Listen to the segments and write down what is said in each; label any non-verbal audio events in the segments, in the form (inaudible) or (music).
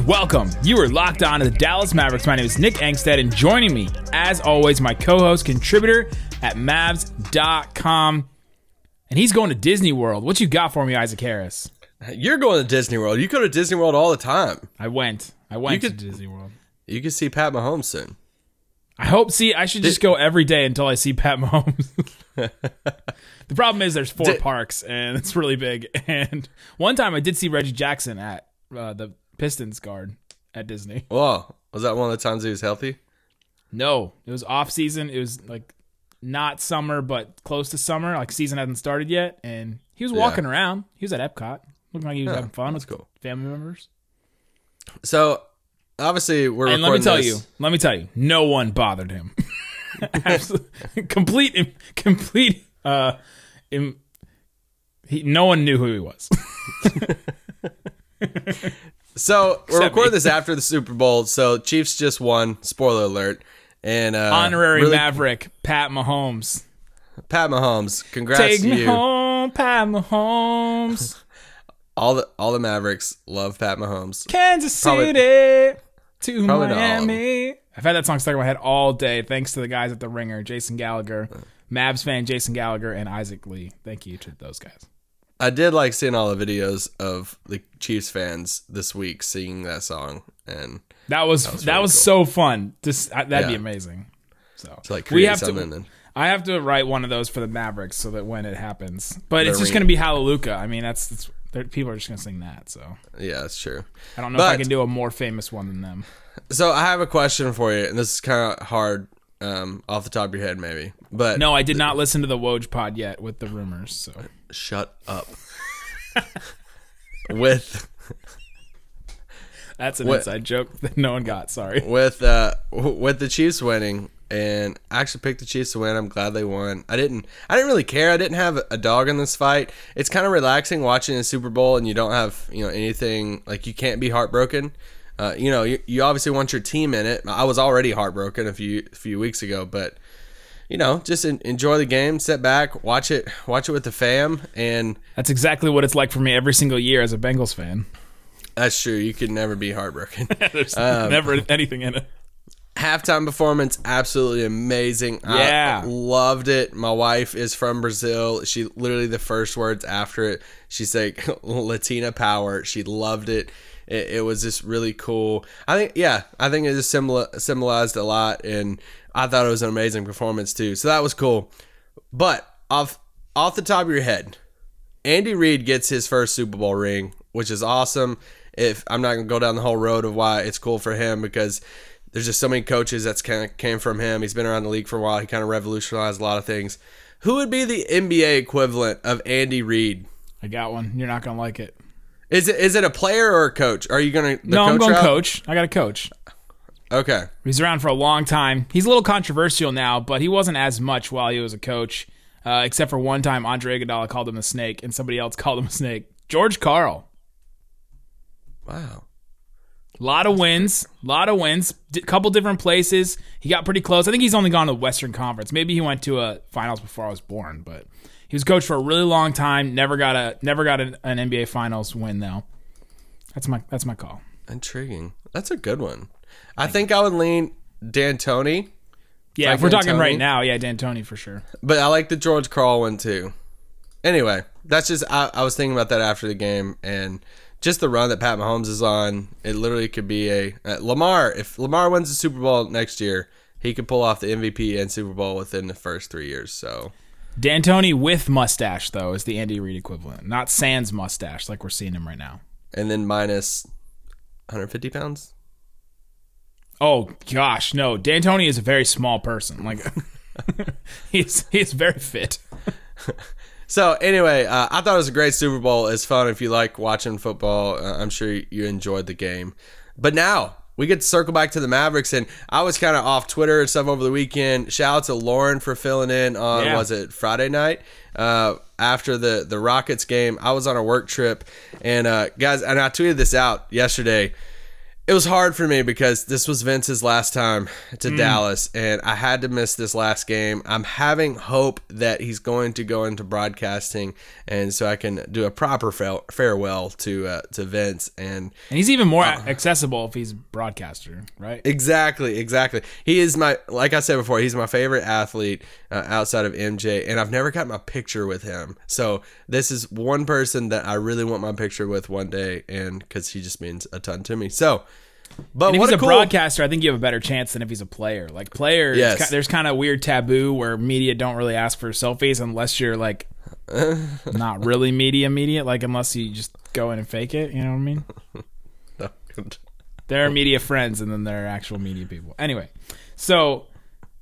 Welcome. You are locked on to the Dallas Mavericks. My name is Nick Angstadt, and joining me, as always, my co host, contributor at Mavs.com. And he's going to Disney World. What you got for me, Isaac Harris? You're going to Disney World. You go to Disney World all the time. I went. I went You to could- Disney World. You can see Pat Mahomes soon. I hope. See, I should just go every day until I see Pat Mahomes. (laughs) the problem is there's four Did- parks and it's really big. (laughs) And one time I did see Reggie Jackson at uh, the Pistons guard at Disney. (laughs) Whoa. Was that one of the times he was healthy? No, it was off season. It was like not summer, but close to summer. Like season hadn't started yet, and he was walking around. He was at Epcot, looking like he was Yeah, having fun with cool. family members. So, obviously, we're And let me tell this- you, let me tell you, no one bothered him. (laughs) Complete, complete. Uh, im- he, no one knew who he was. (laughs) So, we're Except recording me. this after the Super Bowl. So, Chiefs just won. Spoiler alert. And uh, Honorary really- Maverick, Pat Mahomes. Pat Mahomes. Congrats Take to me you. home, Pat Mahomes. (laughs) All the all the Mavericks love Pat Mahomes. Kansas Probably- City to Probably not all of them. Miami. I've had that song stuck in my head all day, thanks to the guys at the Ringer, Jason Gallagher, Mavs fan Jason Gallagher, and Isaac Lee. Thank you to those guys. I did like seeing all the videos of the Chiefs fans this week singing that song, and That was that was, really cool. so fun. Just uh, I- that'd be amazing. So to like we have to. I have to write one of those for the Mavericks so that when it happens, but it's just going to be Hallelujah. I mean, that's, that's people are just going to sing that. So yeah, that's true. I don't know if I can do a more famous one than them. So I have a question for you, and this is kind of hard um, off the top of your head, maybe. But No, I did not listen to the Woj pod yet with the rumors. So shut up. with that's an What- inside joke that no one got. Sorry. with uh with the Chiefs winning, and I actually picked the Chiefs to win. I'm glad they won. I didn't I didn't really care. I didn't have a dog in this fight. It's kind of relaxing watching the Super Bowl, and you don't have you know anything like you can't be heartbroken. Uh, you know, you, you obviously want your team in it. I was already heartbroken a few a few weeks ago, but you know, just en- enjoy the game, sit back, watch it, watch it with the fam, and That's exactly what it's like for me every single year as a Bengals fan. that's true. You could never be heartbroken. (laughs) There's Um, never anything in it. halftime performance absolutely amazing Yeah. I loved it my wife is from brazil she literally the first words after it she's like (laughs) latina power she loved it it, it was just really cool i think yeah i think it just symbol, symbolized a lot and i thought it was an amazing performance too so that was cool but off off the top of your head Andy Reid gets his first Super Bowl ring, which is awesome. If I'm not gonna go down the whole road of why it's cool for him because there's just so many coaches that's kind of came from him. He's been around the league for a while. He kind of revolutionized a lot of things. Who would be the NBA equivalent of Andy Reid? I got one. You're not gonna like it. Is it is it a player or a coach? Are you gonna the no, I'm going route? coach. I got a coach. Okay, He's around for a long time. He's a little controversial now, but he wasn't as much while he was a coach. Uh, except for one time, Andre Iguodala called him a snake, and somebody else (laughs) called him a snake. George Karl. wow. A lot of wins, a lot of wins. A couple different places. He got pretty close. I think he's only gone to the Western Conference. Maybe he went to a finals before I was born, but he was coach for a really long time. Never got a never got an, an NBA Finals win though. That's my that's my call. Intriguing. That's a good one. I think I would lean D'Antoni, Yeah, Like if we're talking right now, yeah, D'Antoni for sure. but I like the George Karl one too. Anyway, that's just I, I was thinking about that after the game and just the run that Pat Mahomes is on. It literally could be a uh, Lamar. If Lamar wins the Super Bowl next year, he could pull off the MVP and Super Bowl within the first three years. So D'Antoni with mustache though is the Andy Reid equivalent, not Sans mustache like we're seeing him right now. and then minus 150 pounds. Oh gosh, no. D'Antoni is a very small person. Like (laughs) he's he's very fit. (laughs) So anyway, uh, I thought it was a great Super Bowl. It's fun if you like watching football. Uh, I'm sure you enjoyed the game. But now we could circle back to the Mavericks, and I was kind of off Twitter and stuff over the weekend. Shout out to Lauren for filling in on Yeah. was it Friday night uh, after the the Rockets game. I was on a work trip, and uh, guys, and I tweeted this out yesterday. It was hard for me because this was Vince's last time to Mm. Dallas, and I had to miss this last game. I'm having hope that he's going to go into broadcasting, and so I can do a proper fa- farewell to uh, to Vince. And And he's even more Uh-huh. accessible if he's a broadcaster, right? Exactly, exactly. He is my, like I said before, he's my favorite athlete uh, outside of MJ, and I've never got my picture with him. So this is one person that I really want my picture with one day, and because he just means a ton to me. So, but And if he's a a cool, broadcaster, I think you have a better chance than if he's a player. Like players, Yes. there's kind of weird taboo where media don't really ask for selfies unless you're like (laughs) not really media media, like unless you just go in and fake it. You know what I mean? (laughs) There are media friends, and then there are actual media people. Anyway, so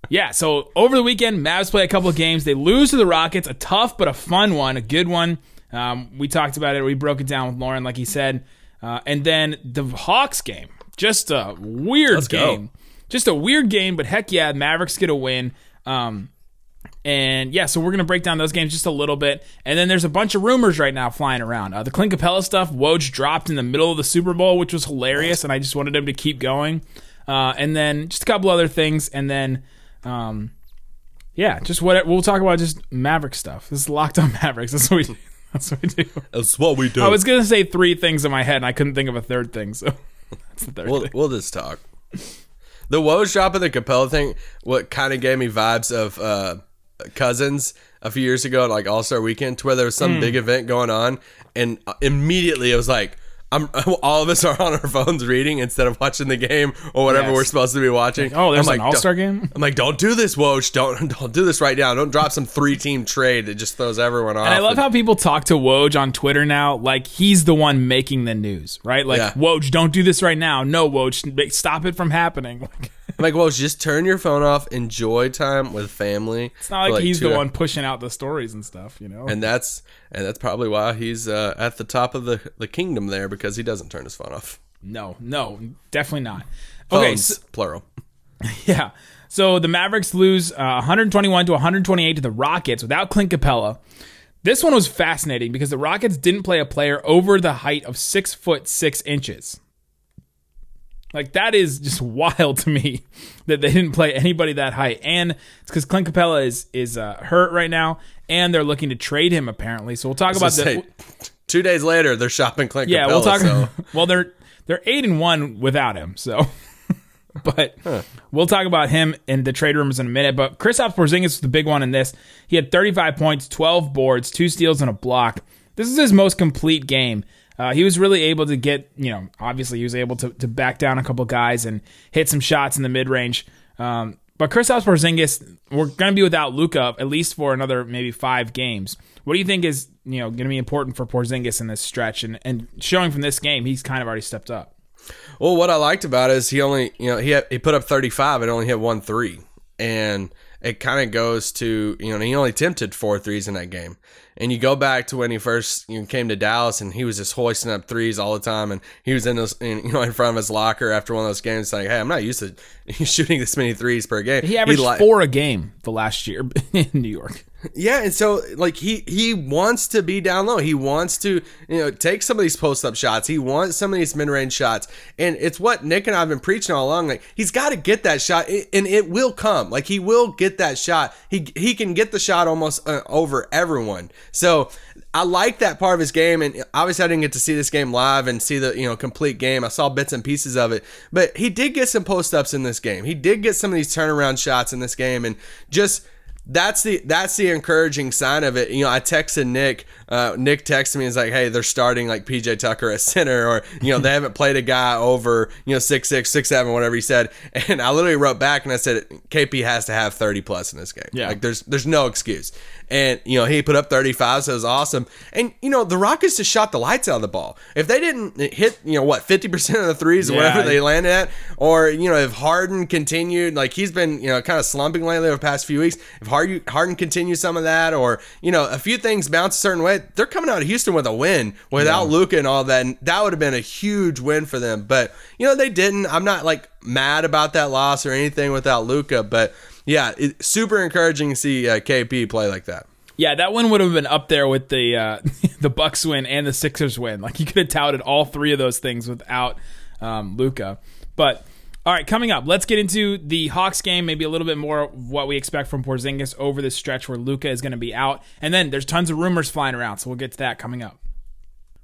yeah, so over the weekend, Mavs play a couple of games. They lose to the Rockets, a tough but a fun one, a good one. Um, we talked about it. We broke it down with Lauren, like he said, uh, and then the Hawks game, just a weird Let's go. game, just a weird game. But heck yeah, Mavericks get a win. Um, and yeah, so we're gonna break down those games just a little bit, and then there's a bunch of rumors right now flying around. Uh, the Clint Capela stuff, Woj dropped in the middle of the Super Bowl, which was hilarious, and I just wanted him to keep going. Uh, and then just a couple other things, and then, um, yeah, just what we'll talk about just Maverick stuff. This is locked on (laughs) Mavericks. That's what we do. (laughs) That's what we do. that's what we do. I was gonna say three things in my head, and I couldn't think of a third thing, so that's the 3rd we'll, thing. we'll just talk. The Woj drop of the Capela thing, what kind of gave me vibes of uh, Cousins a few years ago, like All Star Weekend, to where there was some Hmm. big event going on, and uh, immediately it was like, I'm (laughs) all of us are on our phones reading instead of watching the game or whatever Yes. we're supposed to be watching. oh, there's I'm an like, All-Star game? I'm like, don't do this, Woj. Don't (laughs) don't do this right now. Don't drop some three team trade that just throws everyone off. And I love how people talk to Woj on Twitter now, like he's the one making the news, right? Like, Yeah. Woj, don't do this right now. No, Woj, stop it from happening. (laughs) Like, like, Woj, just turn your phone off. Enjoy time with family. it's not like, for, he's the one pushing out the stories and stuff, you know? and that's and that's probably why he's uh, at the top of the the kingdom there because he doesn't turn his phone off. no, no, definitely not. Okay, Phones, so, (laughs) plural. (laughs) yeah. So the Mavericks lose uh, 121 to 128 to the Rockets without Clint Capela. This one was fascinating because the Rockets didn't play a player over the height of six foot six inches. Like that is just (laughs) wild to me that they didn't play anybody that high, and it's because Clint Capela is is uh, hurt right now, and they're looking to trade him apparently. So we'll talk about say, two days later, they're shopping Clint yeah, Capela. we'll talk. so- (laughs) well, they're they're eight and one without him. So, (laughs) but we'll talk about him in the trade rumors in a minute. But Kristaps Porzingis was the big one in this. He had 35 points, 12 boards, two steals, and a block. This is his most complete game. Uh, he was really able to get, you know, obviously he was able to, to back down a couple guys and hit some shots in the mid range. Um, but Kristaps Porzingis, we're going to be without Luka at least for another maybe five games. What do you think is you know going to be important for Porzingis in this stretch and and showing from this game he's kind of already stepped up. Well, what I liked about it is he only, you know, he had, he put up 35 and only hit one three, and it kind of goes to, you know, he only attempted four threes in that game. And you go back to when he first you know, came to Dallas, and he was just hoisting up threes all the time, and he was in those, in, you know, in front of his locker after one of those games, saying hey, I'm not used to (laughs) shooting this many threes per game. He averaged li- four a game the last year (laughs) in New York. Yeah, and so like he he wants to be down low. He wants to you know take some of these post up shots. He wants some of these mid range shots, and it's what Nick and I have been preaching all along. Like he's got to get that shot, and it will come. Like he will get that shot. He he can get the shot almost uh, over everyone. So I like that part of his game, and obviously I didn't get to see this game live and see the you know complete game. I saw bits and pieces of it, but he did get some post ups in this game. He did get some of these turnaround shots in this game, and just that's the that's the encouraging sign of it. You know, I texted Nick. Uh, Nick texted me and was like, "Hey, they're starting like PJ Tucker at center, or you know, they haven't played a guy over you know six six six seven, whatever he said." And I literally wrote back and I said, "KP has to have thirty plus in this game. Yeah. like there's there's no excuse." And you know, he put up thirty five, so it was awesome. And you know, the Rockets just shot the lights out of the ball. If they didn't hit, you know, what fifty percent of the threes or Yeah. whatever they landed at, or you know, if Harden continued, like he's been you know kind of slumping lately over the past few weeks, if Harden Harden, Harden continue some of that, or you know, a few things bounce a certain way. They're coming out of Houston with a win without Luka and all that, and that would have been a huge win for them. But you know, they didn't. I'm not like mad about that loss or anything without Luka, but yeah, it's super encouraging to see uh, KP play like that. Yeah, that one would have been up there with the uh, (laughs) the Bucks win and the Sixers win. Like you could have touted all three of those things without um, Luka. But all right, coming up, let's get into the Hawks game. Maybe a little bit more what we expect from Porzingis over this stretch where Luka is going to be out, and then there's tons of rumors flying around. So we'll get to that coming up.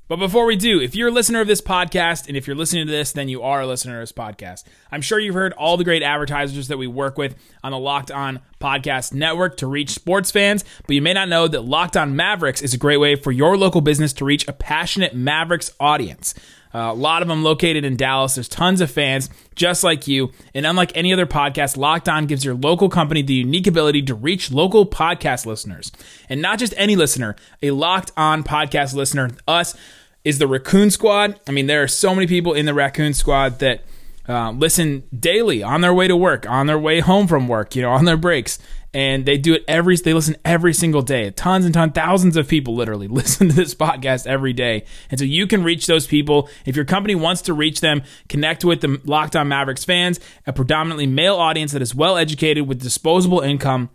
But before we do, if you're a listener of this podcast, and if you're listening to this, then you are a listener of this podcast. I'm sure you've heard all the great advertisers that we work with on the Locked On Podcast Network to reach sports fans, but you may not know that Locked On Mavericks is a great way for your local business to reach a passionate Mavericks audience. Uh, a lot of them located in Dallas. There's tons of fans just like you. And unlike any other podcast, Locked On gives your local company the unique ability to reach local podcast listeners. And not just any listener, a Locked On podcast listener, us, is the Raccoon Squad. I mean, there are so many people in the Raccoon Squad that uh, listen daily on their way to work, on their way home from work, you know, on their breaks. And they do it every, they listen every single day. Tons and tons, thousands of people literally (laughs) listen to this podcast every day. And so you can reach those people. If your company wants to reach them, connect with the Locked On Mavericks fans, a predominantly male audience that is well educated with disposable income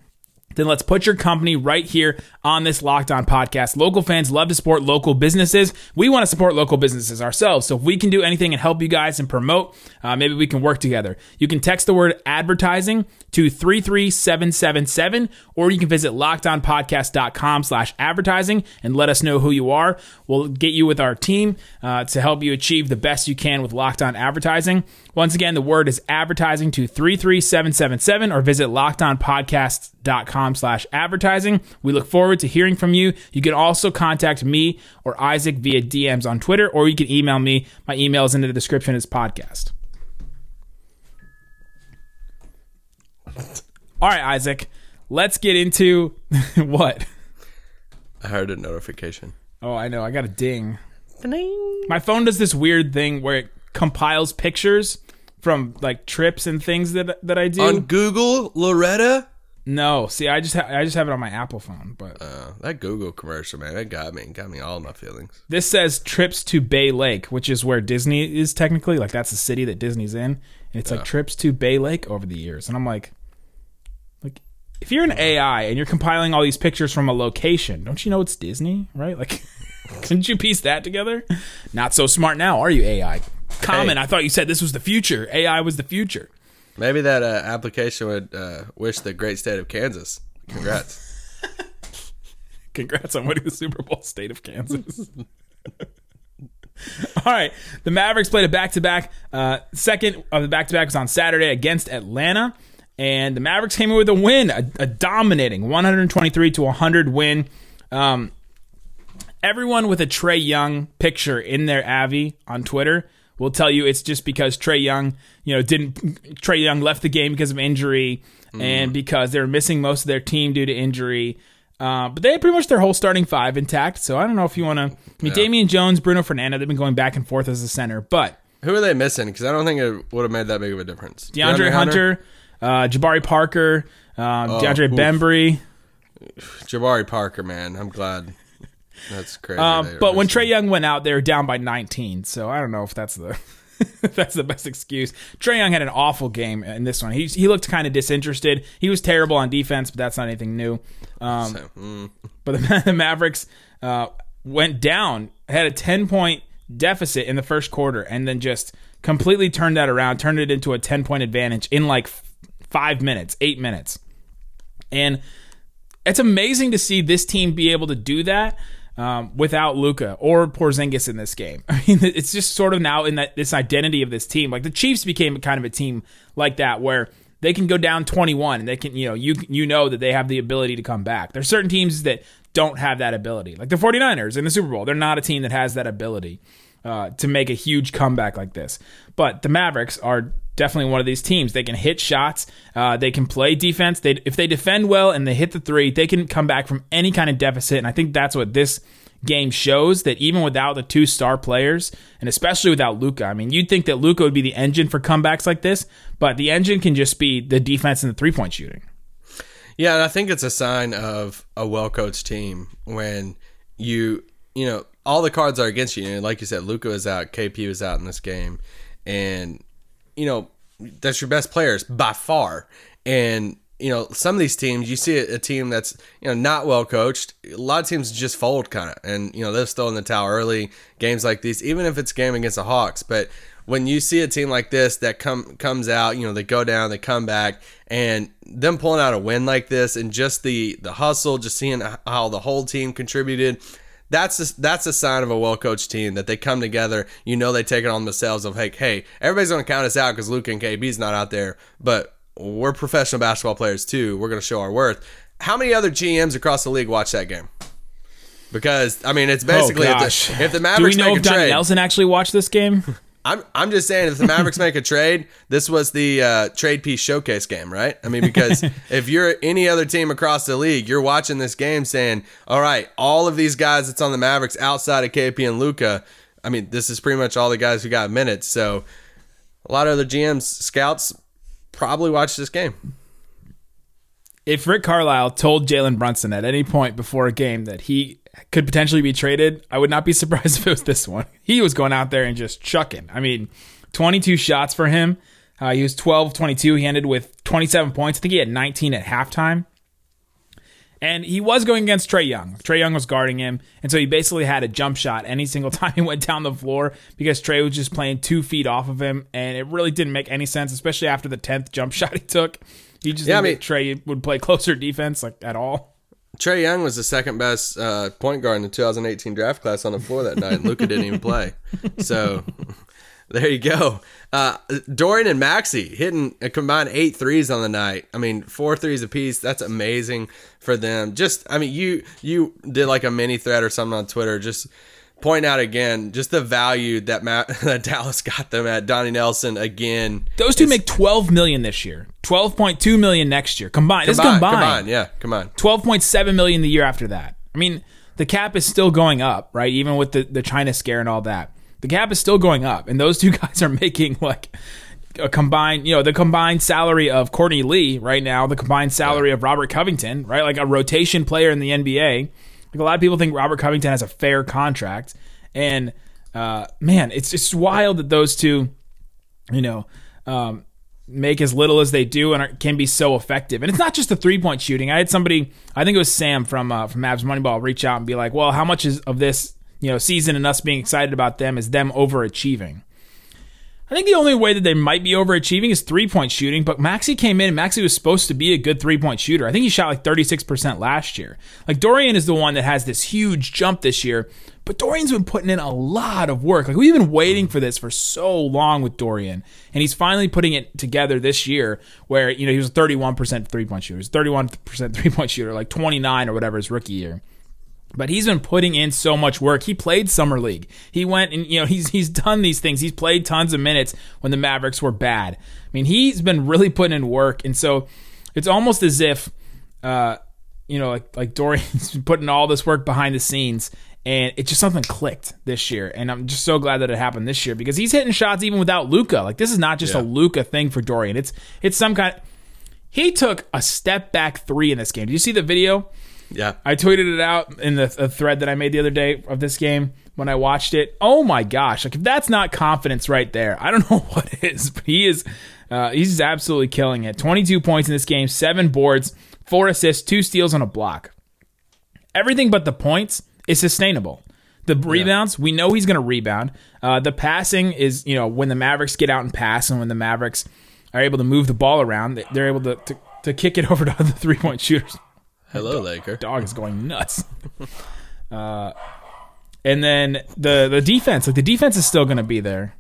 then let's put your company right here on this Locked On podcast. Local fans love to support local businesses. We want to support local businesses ourselves. So if we can do anything and help you guys and promote, uh, maybe we can work together. You can text the word advertising to 33777, or you can visit lockedonpodcast.com slash advertising and let us know who you are. We'll get you with our team uh, to help you achieve the best you can with Locked On Advertising. Once again, the word is advertising to 33777 or visit lockedonpodcast.com slash advertising. We look forward to hearing from you. You can also contact me or Isaac via DMs on Twitter, or you can email me. My email is in the description of this podcast. All right, Isaac, let's get into (laughs) what? I heard a notification. Oh, I know. I got a ding. ding. My phone does this weird thing where it compiles pictures from like trips and things that that I do. On Google, Loretta. No, see, I just ha- I just have it on my Apple phone, but Uh, that Google commercial, man, that got me, got me all in my feelings. this says trips to Bay Lake, which is where Disney is technically. Like that's the city that Disney's in. And it's like trips to Bay Lake over the years, and I'm like, like if you're an AI and you're compiling all these pictures from a location, don't you know it's Disney, right? Like, (laughs) couldn't you piece that together? Not so smart now, are you, AI? Comment. Hey. I thought you said this was the future. AI was the future. Maybe that uh, application would uh, wish the great state of Kansas. Congrats. (laughs) Congrats on winning the Super Bowl, state of Kansas. (laughs) All right, the Mavericks played a back-to-back. Uh, second of the back-to-back was on Saturday against Atlanta, and the Mavericks came in with a win, a, a dominating 123 to 100 win. Um, everyone with a Trae Young picture in their Avi on Twitter will tell you it's just because Trae Young, you know, didn't Trae Young left the game because of injury and because they were missing most of their team due to injury. Uh, but they had pretty much their whole starting five intact. So I don't know if you want to. I mean, Damian Jones, Bruno Fernando, they've been going back and forth as a center, but Who are they missing? Because I don't think it would have made that big of a difference. DeAndre, Hunter, uh, Jabari Parker, uh, DeAndre oof. Bembry. Jabari Parker, man. I'm glad. That's crazy. Were but when Trae Young went out, they were down by 19. So I don't know if that's the (laughs) that's the best excuse. Trae Young had an awful game in this one. He he looked kind of disinterested. He was terrible on defense, but that's not anything new. Um, So, mm, but the, (laughs) the Mavericks uh, went down, had a 10 point deficit in the first quarter, and then just completely turned that around, turned it into a 10 point advantage in like f- five minutes, eight minutes. And it's amazing to see this team be able to do that um, without Luka or Porzingis in this game. (laughs) I mean, it's just sort of now in that this identity of this team. Like the Chiefs became kind of a team like that where they can go down 21 and they can, you know, you you know that they have the ability to come back. There's certain teams that don't have that ability. Like the 49ers in the Super Bowl, they're not a team that has that ability uh, to make a huge comeback like this. But the Mavericks are definitely one of these teams. They can hit shots. Uh, they can play defense. They if they defend well and they hit the three, they can come back from any kind of deficit. And I think that's what this game shows that even without the two star players, and especially without Luka, I mean, you'd think that Luka would be the engine for comebacks like this, but the engine can just be the defense and the three point shooting. Yeah, and I think it's a sign of a well coached team when you you know all the cards are against you. And like you said, Luka is out, KP was out in this game, and you know that's your best players by far. And you know some of these teams, you see a, team that's you know not well coached. A lot of teams just fold kind of, and you know they're still in the towel early. Games like these, even if it's game against the Hawks, but when you see a team like this that come comes out, you know, they go down, they come back, and them pulling out a win like this, and just the the hustle, just seeing how the whole team contributed. That's a, that's a sign of a well coached team that they come together. You know, they take it on themselves of hey, hey, everybody's going to count us out because Luke and KP's not out there, but we're professional basketball players too. We're going to show our worth. How many other GMs across the league watch that game? Because I mean, it's oh, basically if, the, if the Do we know make a if Donnie trade, Nelson actually watched this game? (laughs) I'm I'm just saying if the Mavericks make a trade, this was the uh, trade piece showcase game, right? I mean, because (laughs) if you're any other team across the league, you're watching this game saying, "All right, all of these guys that's on the Mavericks outside of KP and Luka, I mean, this is pretty much all the guys who got minutes." So, a lot of other GMs, scouts, probably watched this game. if Rick Carlisle told Jalen Brunson at any point before a game that he could potentially be traded, I would not be (laughs) surprised if it was this one. He was going out there and just chucking. I mean, 22 shots for him. Uh, he was 12 22. He ended with 27 points. I think he had 19 at halftime. And he was going against Trae Young. Trae Young was guarding him. And so he basically had a jump shot any single (laughs) time he went down the floor because Trae was just playing two feet off of him. And it really didn't make any sense, especially after the 10th jump (laughs) shot he took. He just Yeah, I mean- Trae would play closer defense like at all. Trae Young was the second best uh, point guard in the 2018 draft class on the floor that night. Luka didn't even play. So (laughs) there you go. Uh, Dorian and Maxi hitting a combined eight threes on the night. I mean, four threes apiece. That's amazing for them. Just, I mean, you you did like a mini thread or something on Twitter. Just point out again, just the value that Matt, (laughs) that Dallas got them at. Donnie Nelson again. Those two make 12 million this year. 12.2 million next year. Combined. This is Combined, combined. combined, yeah, come on. 12.7 million the year after that. I mean, the cap is still going up, right? Even with the, the China scare and all that. The cap is still going up. And those (laughs) two guys are making like a combined, you know, the combined salary of Courtney Lee right now, the combined salary of Robert Covington, right? Like a rotation player in the NBA. Like a lot of people think Robert Covington has a fair contract. And uh, man, it's just wild that those two, you know, um, make as little as they do and are, can be so effective. And it's not just the three point shooting. I had somebody, I think it was Sam from uh, from Mavs Moneyball, reach out and be like, "Well, how much is of this you know season and us being excited about them is them overachieving?" I think the only way that they might be overachieving is three point shooting, but Maxi came in and Maxi was supposed to be a good three point shooter. I think he shot like 36% last year. Like Dorian is the one that has this huge jump this year, but Dorian's been putting in a lot of work. Like we've been waiting for this for so long with Dorian, and he's finally putting it together this year where, you know, he was a 31% three point shooter, he was 31% three point shooter, like 29 or whatever his rookie year. But he's been putting in so much work. He played summer league. He went and you know he's he's done these things. He's played tons of minutes when the Mavericks were bad. I mean, he's been really putting in work, and so it's almost as if, uh, you know, like like Dorian's (laughs) been putting all this work behind the scenes, and it just something clicked this year. And I'm just so glad that it happened this year because he's hitting shots even without Luka. Like this is not just a Luka thing for Dorian. It's it's some kind. He took a step back three in this game. Did you see the video? Yeah. I tweeted it out in the a thread that I made the other day of this game when I watched it. Oh my gosh! Like if that's not confidence right there, I don't (laughs) know what is. But he is, uh, he's absolutely killing it. Twenty two points in this game, seven boards, four assists, two steals on a block. Everything but the points is sustainable. The rebounds, we know he's going to rebound. Uh, the passing is, you know, when the Mavericks get out and pass, and when the Mavericks are able to move the ball around, they- they're able to to, to kick it (laughs) over to the three point shooters Hello, Laker. dog is going nuts. (laughs) uh, and then the the defense, like the defense is still going to be there.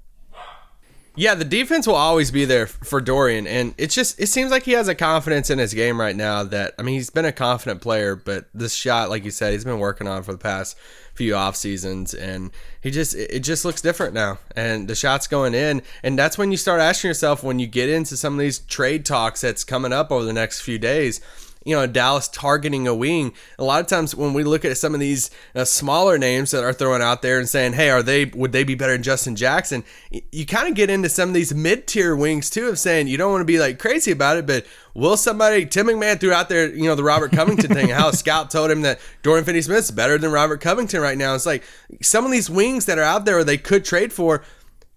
Yeah, the defense will always be there for Dorian, and it's just it seems like he has a confidence in his game right now that I mean he's been a confident player, but this shot, like you said, he's been working on for the past few off seasons, and he just it just looks different now, and the shots going in, and that's when you start asking yourself when you get into some of these trade talks that's coming up over the next few days. You know Dallas targeting a wing. A lot of times when we look at some of these uh, smaller names that are thrown out there and saying, "Hey, are they would they be better than Justin Jackson?" You kind of get into some of these mid tier wings too of saying you don't want to be like crazy about it, but will somebody Tim McMahon threw out there, you know, the Robert Covington thing, how a scout told him that Dorian Finney Smith's better than Robert Covington right now. It's like some of these wings that are out there they could trade for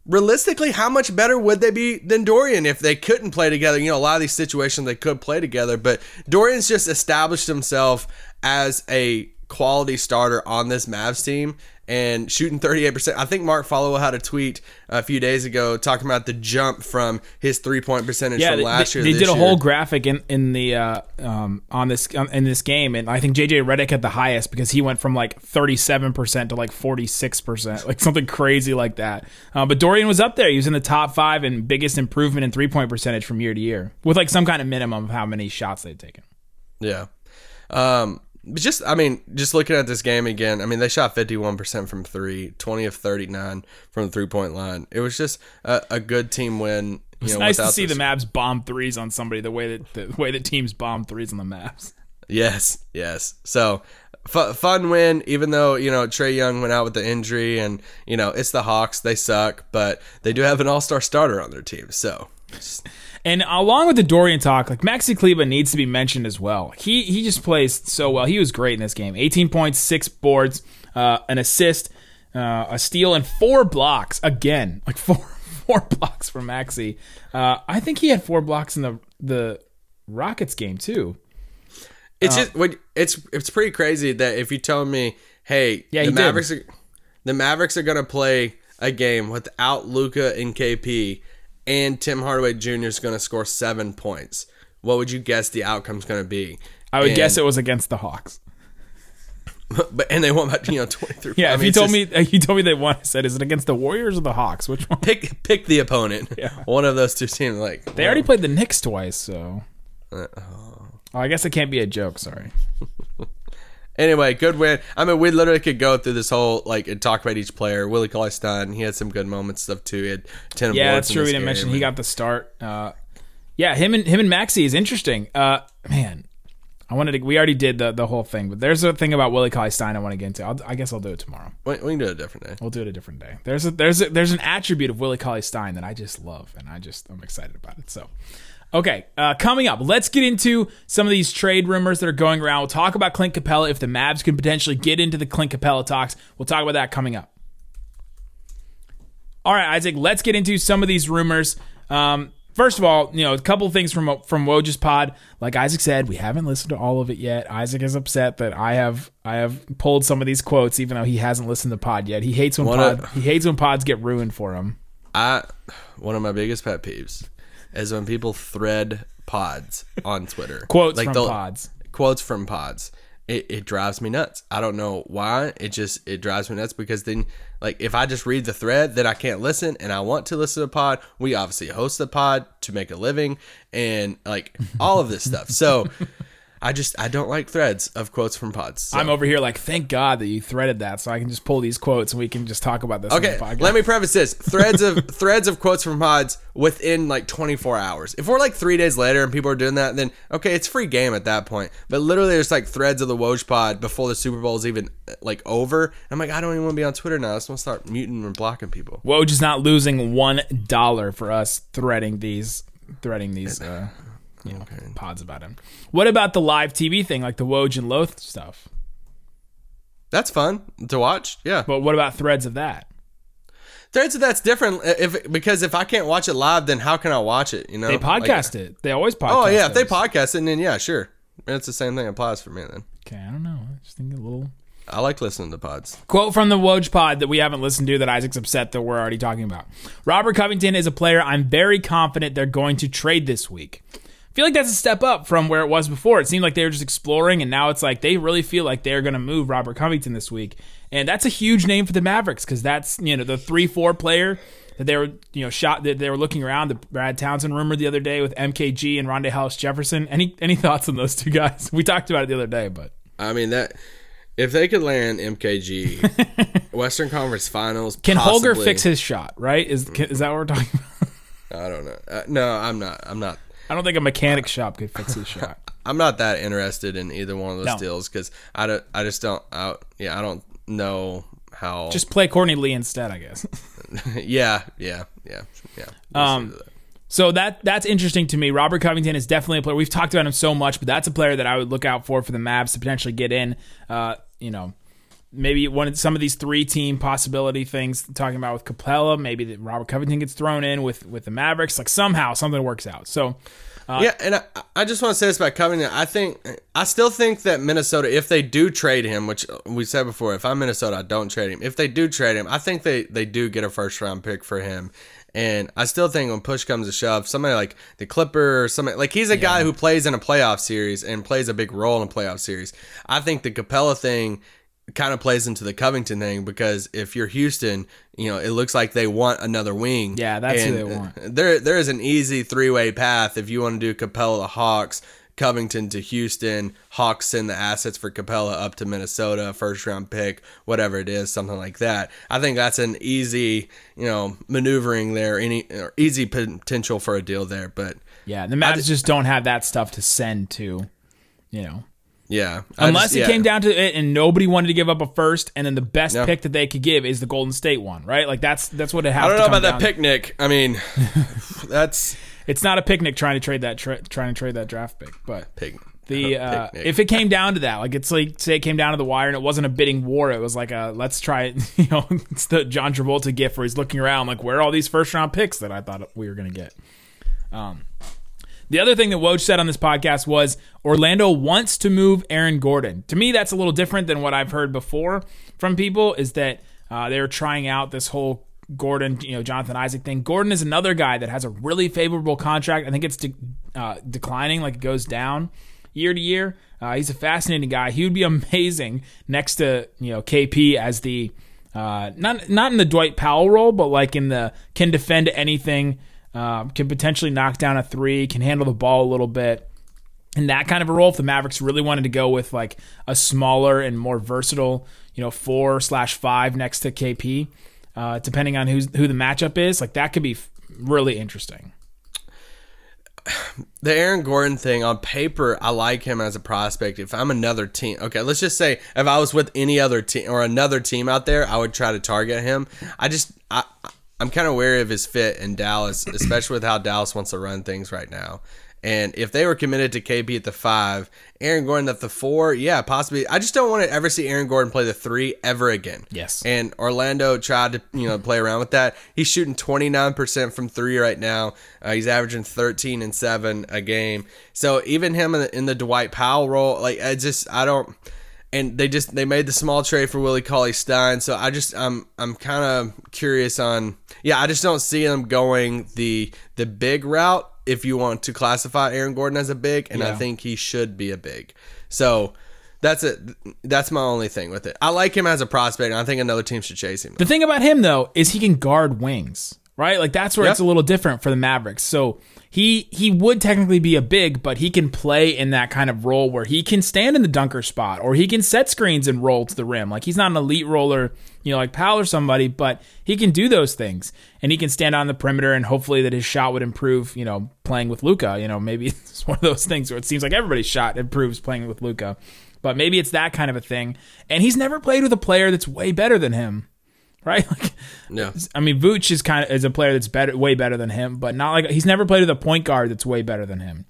realistically, how much better would they be than Dorian if they couldn't play together? You know, a lot of these situations they could play together, but Dorian's just established himself as a quality starter on this Mavs team and shooting 38%. I think Mark Followill had a tweet a few days ago talking about the jump from his three point percentage Yeah, from they, last year. they did a whole graphic in in the uh, um, on this um, in this game, and I think JJ Redick had the highest because he went from like thirty seven percent to like forty six percent, like something crazy like that. Uh, but Dorian was up there; he was in the top five and biggest improvement in three point percentage from year to year, with like some kind of minimum of how many shots they'd taken. Yeah. Um, but just, I mean, just looking at this game again, I mean, they shot 51% from three, 20 of 39 from the three point line. It was just a, a good team win. You It's know, nice to see this- the Mavs bomb threes on somebody the way that the way that teams bomb threes on the Mavs. Yes, yes. So fu- fun win, even though you know Trae Young went out with the injury, and you know it's the Hawks. They suck, but they do have an All Star starter on their team. So And along with the Dorian talk, like Maxi Kleber needs to be mentioned as well. He he just plays so well. He was great in this game. 18 points, six boards, uh, an assist, uh, a steal, and four blocks. Again, (laughs) like four four blocks for Maxi. Uh, I think he had four blocks in the the Rockets game too. it's just when it's it's pretty crazy that if you tell me, hey, Yeah, the did. Mavericks are, the Mavericks are gonna play a game without Luka and KP, and Tim Hardaway Jr. is gonna score seven points. What would you guess the outcome's gonna be? I would And- guess it was against the Hawks. (laughs) but and they won by you know twenty three. (laughs) Yeah, I if mean, you told just- me (laughs) you told me they won, I said, is it against the Warriors or the Hawks? Which one? pick pick the opponent. Yeah. One of those two teams. Like They already played the Knicks twice, so. Uh, Oh, I guess it can't be a joke. Sorry. Anyway, good win. I mean, we literally could go through this whole like and talk about each player. Willie Cauley Stein, he had some good moments stuff too. He had ten Yeah, that's true. We didn't game, mention he got the start. Uh, yeah, him and him and Maxi is interesting. Uh, man, I wanted to. We already did the the whole thing, but there's a thing about Willie Cauley Stein I want to get into. I'll, I guess I'll do it tomorrow. We, we can do it a different day. We'll do it a different day. There's a there's a, there's an attribute of Willie Cauley Stein that I just love, and I just I'm excited about it. So. Okay, uh, coming up, let's get into some of these trade rumors that are going around. We'll talk about Clint Capela if the Mavs can potentially get into the Clint Capela talks. We'll talk about that coming up. All right, Isaac, let's get into some of these rumors. Um, first of all, you know, a couple things from from Woj's pod. Like Isaac said, we haven't listened to all of it yet. Isaac is upset that I have I have pulled some of these quotes, even though he hasn't listened to pod yet. He hates when pod, of- he hates when pods get ruined for him. I one of my biggest pet peeves is when people thread pods on Twitter. (laughs) Quotes from they'll- pods. Quotes from pods. It, it drives me nuts. I don't know why. It just it drives me nuts because then like if I just read the thread, then I can't listen and I want to listen to a pod. We obviously host the pod to make a living and like all of this stuff. So (laughs) I just I don't like threads of quotes from pods. So. I'm over here like, thank God that you threaded that, so I can just pull these quotes and we can just talk about this. Okay, let me preface this: threads of (laughs) threads of quotes from pods within like 24 hours. If we're like three days later and people are doing that, then okay, it's free game at that point. But literally, there's like threads of the Woj pod before the Super Bowl is even like over. I'm like, I don't even want to be on Twitter now. I just want to start muting and blocking people. Woj is not losing one dollar for us threading these threading these uh, you know, pods about him. What about the live TV thing, like the Woj and Lowe stuff? That's fun to watch. Yeah, But what about threads of that? threads of that's different. If because if I can't watch it live, then how can I watch it? You know, They Like- podcast it. They always oh, podcast. oh yeah, if they podcast it, then yeah, sure. It's the same thing applies for me then. Okay, I don't know. I just think a little I like listening to pods. Quote from the Woj pod that we haven't listened to that Isaac's upset that we're already talking about. Robert Covington is a player I'm very confident they're going to trade this week. Feel like that's a step up from where it was before. It seemed like they were just exploring, and now it's like they really feel like they're going to move Robert Covington this week, and that's a huge name for the Mavericks because that's you know the three four player that they were you know shot that they were looking around the Brad Townsend rumor the other day with MKG and Rondae Hollis Jefferson. Any any thoughts on those two guys? (laughs) We talked about it the other day, but I mean that if they could land MKG (laughs) Western Conference Finals, can Holger fix his shot? Right? Is is that what we're talking about? I don't know. Uh, no, I'm not. I'm not. I don't think a mechanic shop could fix his shot. (laughs) I'm not that interested in either one of those No. deals because I don't. I just don't. I, yeah, I don't know how. Just play Courtney Lee instead, I guess. (laughs) (laughs) yeah, yeah, yeah, yeah. We'll Um, see that. So that that's interesting to me. Robert Covington is definitely a player. We've talked about him so much, but that's a player that I would look out for for the Mavs to potentially get in. Uh, you know, maybe one of some of these three team possibility things talking about with Capela. Maybe that Robert Covington gets thrown in with with the Mavericks. Like somehow something works out. So uh, yeah, and I, I just want to say this about Covington. I think I still think that Minnesota, if they do trade him, which we said before, if I'm Minnesota, I don't trade him. If they do trade him, I think they they do get a first round pick for him. And I still think when push comes to shove, somebody like the Clipper or somebody like he's a guy who plays in a playoff series and plays a big role in a playoff series. I think the Capela thing kind of plays into the Covington thing because if you're Houston, you know, it looks like they want another wing. Yeah, that's who they want. uh, There there is an easy three-way path if you want to do Capela to Hawks, Covington to Houston, Hawks send the assets for Capela up to Minnesota, first round pick, whatever it is, something like that. I think that's an easy, you know, maneuvering there, any or easy potential for a deal there, but yeah, the Mavs just don't have that stuff to send to. You know, yeah. I unless just- it yeah. came down to it and nobody wanted to give up a first, and then the best Yeah. pick that they could give is the Golden State one, right? Like that's that's what it has. I don't to know about that down- picnic. I mean, (laughs) that's It's not a picnic trying to trade that tra- trying to trade that draft pick, but picnic. the (laughs) uh, if it came down to that, like it's like say it came down to the wire and it wasn't a bidding war, it was like a let's try it. (laughs) You know, it's the John Travolta gift where he's looking around like where are all these first round picks that I thought we were gonna get. Um, the other thing that Woj said on this podcast was Orlando wants to move Aaron Gordon. To me, that's a little different than what I've heard before from people. Is that uh, they're trying out this whole Gordon, you know, Jonathan Isaac thing. Gordon is another guy that has a really favorable contract. I think it's de- uh, declining, like it goes down year to year. Uh, he's a fascinating guy. He would be (laughs) amazing next to you know KP as the uh, not not in the Dwight Powell role, but like in the can defend anything, um, can potentially knock down a three, can handle the ball a little bit. In that kind of a role, if the Mavericks really wanted to go with like a smaller and more versatile, you know, four slash five next to KP, uh, depending on who's who the matchup is, like that could be really interesting. the Aaron Gordon thing on paper, I like him as a prospect. If I'm another team, okay, let's just say if I was with any other team or another team out there, I would try to target him. I just, I, I'm kind of wary of his fit in Dallas, especially with how Dallas wants to run things right now. And if they were committed to KP at the five, Aaron Gordon at the four, yeah, possibly. I just don't want to ever see Aaron Gordon play the three ever again. Yes. And Orlando tried to, you know, play around with that. He's shooting 29% from three right now. Uh, he's averaging 13 and seven a game. So even him in the, in the Dwight Powell role, like I just, I don't. And they just they made the small trade for Willie Cauley Stein. So I just I'm I'm kind of curious on yeah I just don't see them going the the big route if you want to classify Aaron Gordon as a big, and I think he should be a big. So that's it. That's my only thing with it. I like him as a prospect, and I think another team should chase him. The thing about him though is he can guard wings, right? Like that's where Yeah. it's a little different for the Mavericks. So he he would technically be a big, but he can play in that kind of role where he can stand in the dunker spot or he can set screens and roll to the rim. Like he's not an elite roller, you know, like Powell or somebody, but he can do those things. And he can stand on the perimeter and hopefully that his shot would improve, you know, playing with Luka. You know, maybe (laughs) it's one of those things where it seems like everybody's shot improves playing with Luka. But maybe it's that kind of a thing. And he's never played with a player that's way better than him right? (laughs) Like, Yeah. I mean, Vooch is kind of is a player that's better, way better than him, but not like he's never played with a point guard that's way better than him.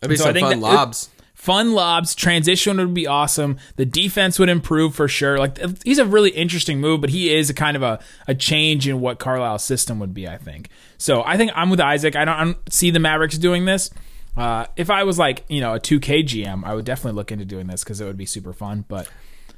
It'd be So I some think fun lobs. Fun lobs, transition would be awesome. The defense would improve for sure. Like he's a really interesting move, but he is a kind of a, a change in what Carlisle's system would be. I think. So I think I'm with Isaac. I don't, I don't see the Mavericks doing this. Uh, if I was like you know a 2K GM, I would definitely look into doing this because it would be super fun. But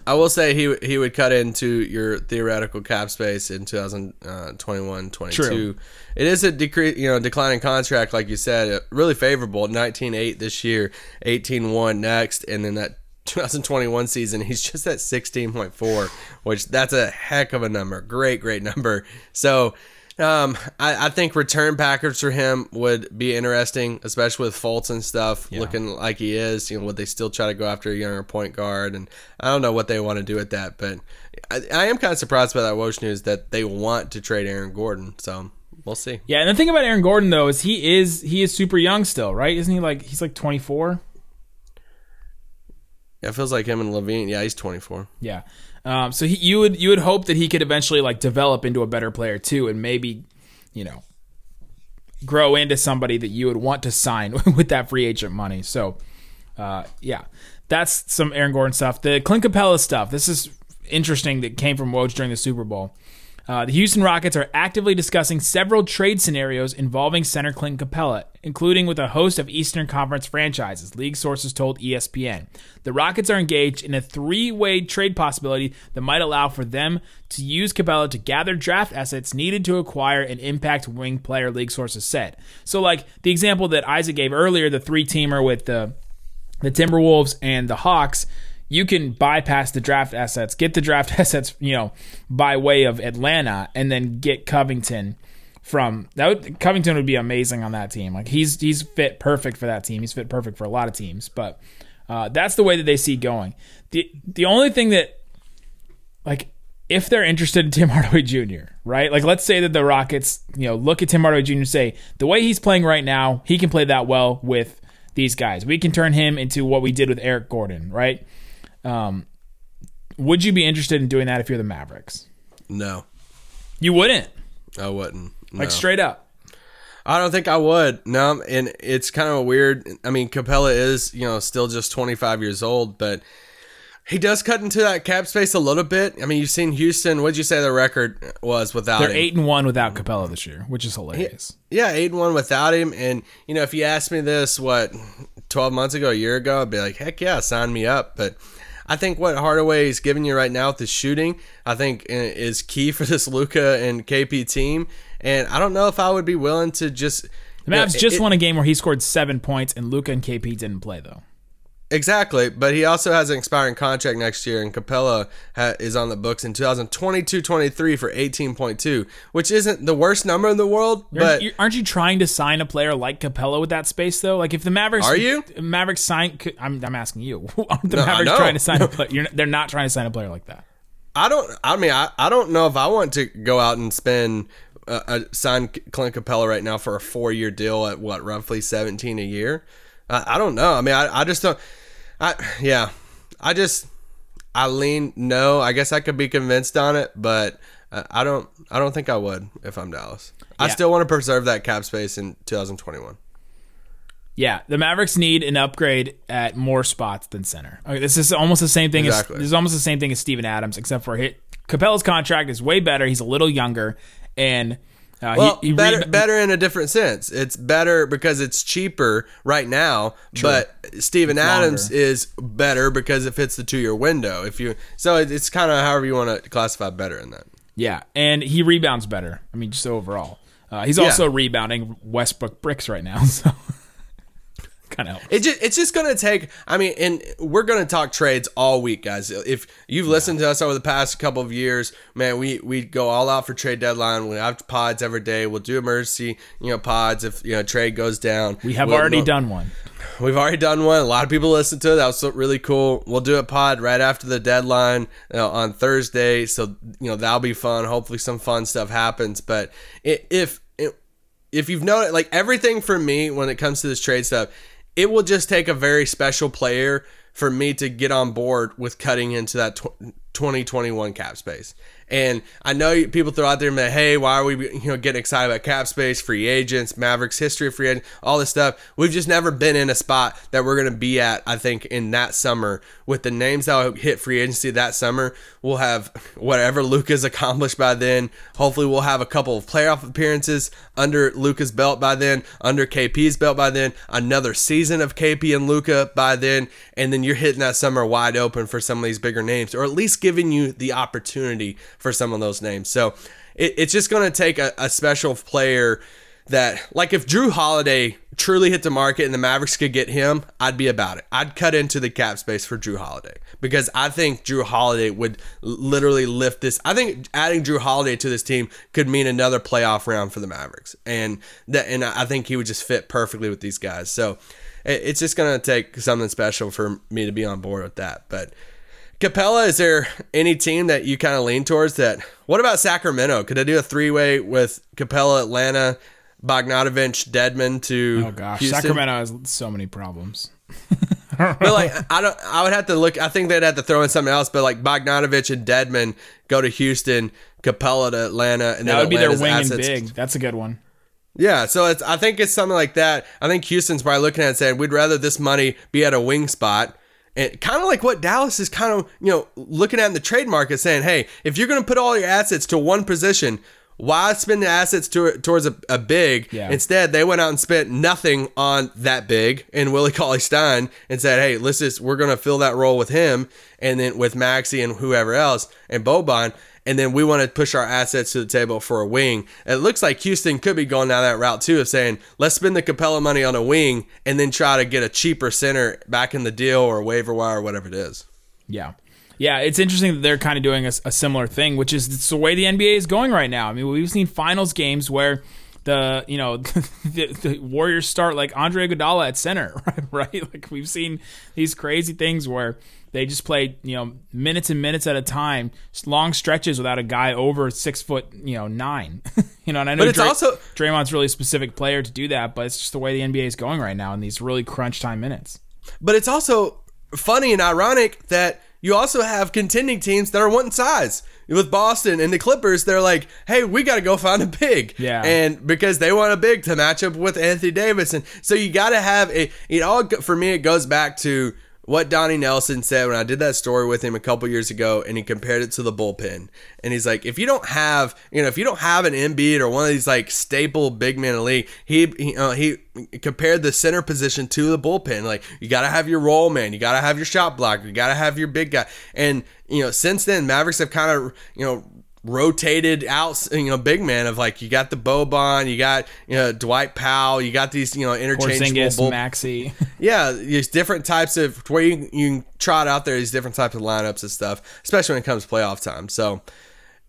I will say he he would cut into your theoretical cap space in 2021 22. True. It is a decre- you know declining contract like you said, uh, really favorable 19.8 this year, 18.1 next and then that (laughs) 2021 season he's just at 16.4, which that's a heck of a number. Great great number. So um, I, I think return package for him would be interesting, especially with Fultz and stuff looking like he is. You know, would they still try to go after a younger point guard? And I don't know what they want to do with that, but I, I am kind of surprised by that Woj news that they want to trade Aaron Gordon. So we'll see. yeah, and the thing about Aaron Gordon though is he is he is super young still, right? Isn't he like he's like 24? Yeah, it feels like him and LaVine. Yeah, he's 24. Yeah. Um, so he, you would you would hope that he could eventually like develop into a better player too, and maybe, you know, grow into somebody that you would want to sign (laughs) with that free agent money. So, uh, yeah, that's some Aaron Gordon stuff. The Clint Capela stuff. This is interesting. That came from Woj during the Super Bowl. Uh, the Houston Rockets are actively discussing several trade scenarios involving center Clint Capela, including with a host of Eastern Conference franchises, league sources told ESPN. The Rockets are engaged in a three way trade possibility that might allow for them to use Capela to gather draft assets needed to acquire an impact wing player, league sources said. So, like the example that Isaac gave earlier, the three teamer with the the Timberwolves and the Hawks, you can bypass the draft assets, get the draft (laughs) assets, you know, by way of Atlanta, and then get Covington from that. Would, Covington would be amazing on that team. Like he's he's fit perfect for that team. He's fit perfect for a lot of teams, but uh, that's the way that they see going. the The only thing that, like, if they're interested in (laughs) Tim Hardaway Jr., right? Like, let's say that the Rockets, you know, look at Tim Hardaway Jr. and say the way he's playing right now, he can play that well with these guys. We can turn him into what we did with Eric Gordon, right? Um, would you be interested in doing that if you're the Mavericks? No, You wouldn't, I wouldn't. like straight up. I don't think I would. No, and it's kind of a weird. I mean, Capela is, you know, still just 25 years old, but he does cut into that cap space a little bit. I mean, you've seen Houston. What'd you say the record was without They're him? eight and one without Capela this year, which is hilarious. Yeah, eight and one without him. And you know, if you asked me this, what, 12 months ago, a year ago, I'd be like, heck yeah, sign me up. But I think what Hardaway is giving you right now with the shooting, I think uh, is key for this Luka and KP team. And I don't know if I would be willing to just. The Mavs know, just it- won a game where he scored seven points, and Luka and KP didn't play though. Exactly, but he also has an expiring contract next year, and Capela ha- is on the books in 2022-23 for 18.2, which isn't the worst number in the world, Aren't but you, aren't you trying to sign a player like Capela with that space though? Like if the Mavericks Are you? Mavericks sign? I'm, I'm asking you. (laughs) Aren't the No, Mavericks trying to sign a (laughs) player? They're not trying to sign a player like that. I don't. I mean, I, I don't know if I want to go out and spend uh, uh, sign Clint Capela right now for a four year deal at what roughly 17 a year. I, I don't know. I mean, I, I just don't. I yeah. I just I lean no. I guess I could be convinced on it, but I don't. I don't think I would if I'm Dallas. I still want to preserve that cap space in 2021. Yeah, the Mavericks need an upgrade at more spots than center. Okay, this is almost the same thing Exactly. as this is almost the same thing as Steven Adams, except for hit Capela's contract is way better. He's a little younger, and uh, Well, he, he better, reba- better in a different sense. It's better because it's cheaper right now, but Steven Adams longer. is better because it fits the two year window. If you so, it's kind of however you want to classify better in that. Yeah, and he rebounds better. I mean, just overall, uh, he's Yeah. also rebounding Westbrook bricks right now. (laughs) So kind of It just, it's just going to take. I mean, and we're going to talk trades all week, guys. If you've listened to us over the past couple of years, man, we we go all out for trade deadline. We have pods every day. We'll do emergency, you know, pods if you know trade goes down. we have We'll- already we'll- done one. We've already done one. A lot of people listened to it. That was really cool. We'll do a pod right after the deadline uh, on Thursday. So, you know, that'll be fun. Hopefully, some fun stuff happens. But if if you've noticed, like everything for me when it comes to this trade stuff, it will just take a very special player for me to get on board with cutting into that 2021 cap space. And I know people throw out there, and man, hey, why are we you know getting excited about cap space, free agents, Mavericks history of free agents, all this stuff. We've just never been in a spot that we're gonna be at. I think in that summer with the names that will hit free agency that summer, we'll have whatever Luka's accomplished by then. Hopefully, we'll have a couple of playoff appearances under Luka's belt by then, under KP's belt by then, another season of KP and Luka by then, and then you're hitting that summer wide open for some of these bigger names, or at least giving you the opportunity for some of those names. So it, it's just going to take a, a special player that, like, if Jrue Holiday truly hit the market and the Mavericks could get him, I'd be about it. I'd cut into the cap space for Jrue Holiday because I think Jrue Holiday would literally lift this. I think adding Jrue Holiday to this team could mean another playoff round for the Mavericks, and that, and I think he would just fit perfectly with these guys. So it's just to take something special for me to be on board with that, but. Capela, is there any team that you kind of lean towards that? What about Sacramento? Could I do a three way with Capela, Atlanta, Bogdanovic, Dedmon to Oh gosh, Houston? Sacramento has so many problems. (laughs) but like I don't. I would have to look. I think they'd have to throw in something else. But like Bogdanovic and Dedmon go to Houston, Capela to Atlanta, and That then would be their Atlanta's wing and big. That's a good one. Yeah, so it's. I think it's something like that. I think Houston's probably looking at it saying we'd rather this money be at a wing spot. And kind of like what Dallas is kind of, you know, looking at in the trade market saying, hey, if you're going to put all your assets to one position, why spend the assets to, towards a, a big? Yeah. Instead, they went out and spent nothing on that big and Willie Cauley Stein and said, hey, let's just, we're going to fill that role with him and then with Maxi and whoever else and Boban. And then we want to push our assets to the table for a wing. It looks like Houston could be going down that route too of saying, let's spend the Capela money on a wing and then try to get a cheaper center back in the deal or waiver wire or whatever it is. Yeah. Yeah, it's interesting that they're kind of doing a, a similar thing, which is it's the way the NBA is going right now. I mean, we've seen finals games where the you know (laughs) the, the Warriors start like Andre Iguodala at center, (laughs) right? Like we've seen these crazy things where they just play you know minutes and minutes at a time, long stretches without a guy over six foot you know nine. (laughs) you know, and I know But it's Dray- also- Draymond's really a specific player to do that, but it's just the way the NBA is going right now in these really crunch time minutes. But it's also funny and ironic that you also have contending teams that are wanting size. With Boston and the Clippers, they're like, hey, we got to go find a big. Yeah. And because they want a big to match up with Anthony Davis. And so you got to have a, it all, for me, it goes back to what Donnie Nelson said when I did that story with him a couple years ago, and he compared it to the bullpen. And he's like, if you don't have, you know, if you don't have an Embiid or one of these like staple big men in the league, he he, uh, he compared the center position to the bullpen. Like you got to have your roll man, you got to have your shot blocker, you got to have your big guy. And you know, since then, Mavericks have kind of you know rotated out, you know, big man of like you got the Boban, you got you know Dwight Powell, you got these you know interchangeable Porzingis, bull- Maxi. (laughs) yeah, there's different types of where you, you can trot out there these different types of lineups and stuff, especially when it comes to playoff time. So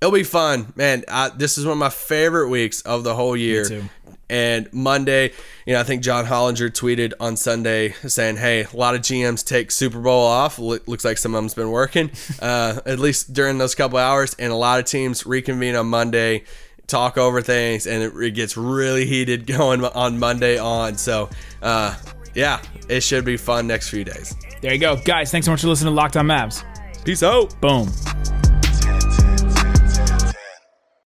it'll be fun, man. I, this is one of my favorite weeks of the whole year. And Monday, you know, I think John Hollinger tweeted on Sunday saying, "Hey, a lot of GMs take Super Bowl off. Lo- Looks like some of them's been working, (laughs) uh, at least during those couple hours. And a lot of teams reconvene on Monday." talk over things and it, it gets really heated (laughs) going on monday on so uh yeah it should be fun next few days there you go, guys. Thanks so much for listening to Locked On Mavs. peace out Boom.